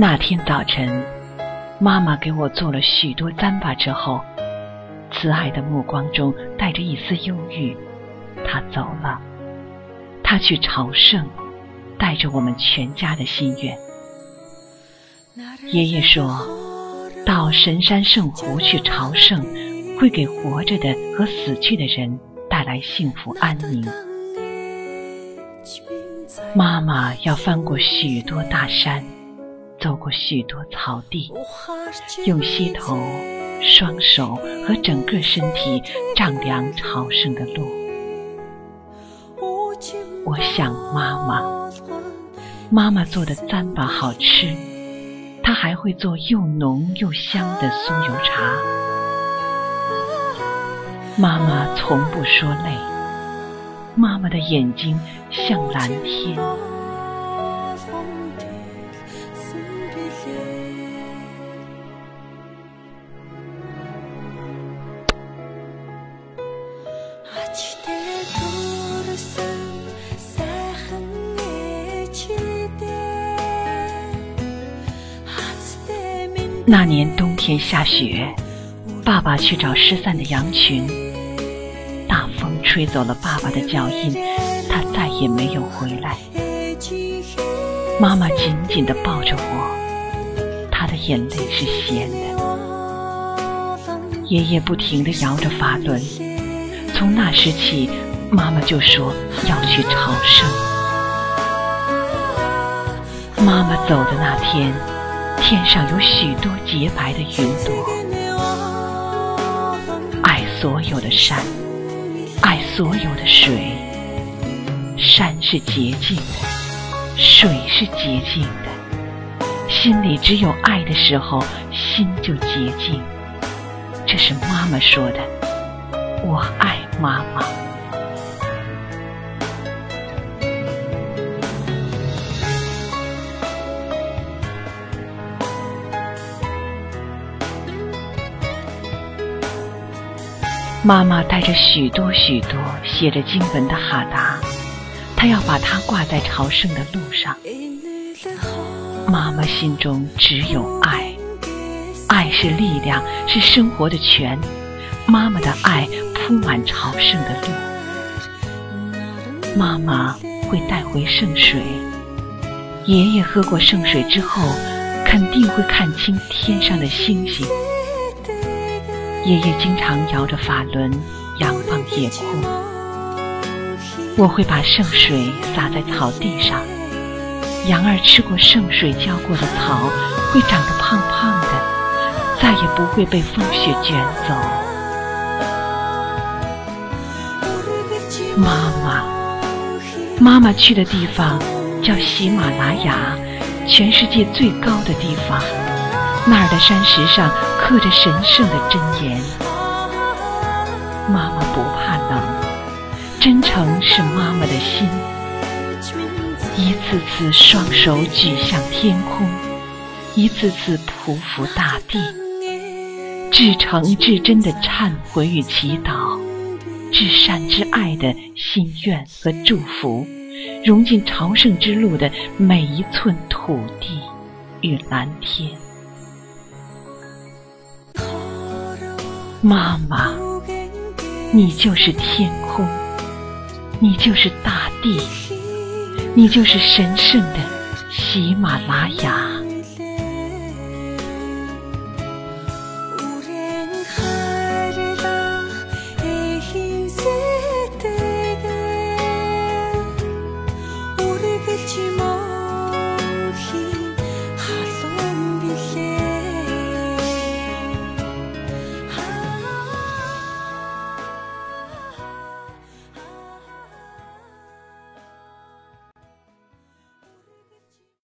那天早晨，妈妈给我做了许多糌粑之后，慈爱的目光中带着一丝忧郁，她走了。她去朝圣，带着我们全家的心愿。爷爷说，到神山圣湖去朝圣，会给活着的和死去的人带来幸福安宁。妈妈要翻过许多大山。走过许多草地，用膝头、双手和整个身体丈量朝圣的路。我想妈妈，妈妈做的糌粑好吃，她还会做又浓又香的酥油茶。妈妈从不说累，妈妈的眼睛像蓝天。那年冬天下雪，爸爸去找失散的羊群。大风吹走了爸爸的脚印，他再也没有回来。妈妈紧紧地抱着我，她的眼泪是咸的。爷爷不停地摇着法轮，从那时起，妈妈就说要去朝圣。妈妈走的那天。天上有许多洁白的云朵，爱所有的山，爱所有的水。山是洁净的，水是洁净的。心里只有爱的时候，心就洁净。这是妈妈说的，我爱妈妈。妈妈带着许多许多写着经文的哈达，她要把它挂在朝圣的路上。妈妈心中只有爱，爱是力量，是生活的泉。妈妈的爱铺满朝圣的路。妈妈会带回圣水，爷爷喝过圣水之后，肯定会看清天上的星星。爷爷经常摇着法轮，仰望夜空。我会把圣水洒在草地上，羊儿吃过圣水浇过的草，会长得胖胖的，再也不会被风雪卷走。妈妈，妈妈去的地方叫喜马拉雅，全世界最高的地方。那儿的山石上刻着神圣的真言。妈妈不怕冷，真诚是妈妈的心。一次次双手举向天空，一次次匍匐大地，至诚至真的忏悔与祈祷，至善至爱的心愿和祝福，融进朝圣之路的每一寸土地与蓝天。妈妈，你就是天空，你就是大地，你就是神圣的喜马拉雅。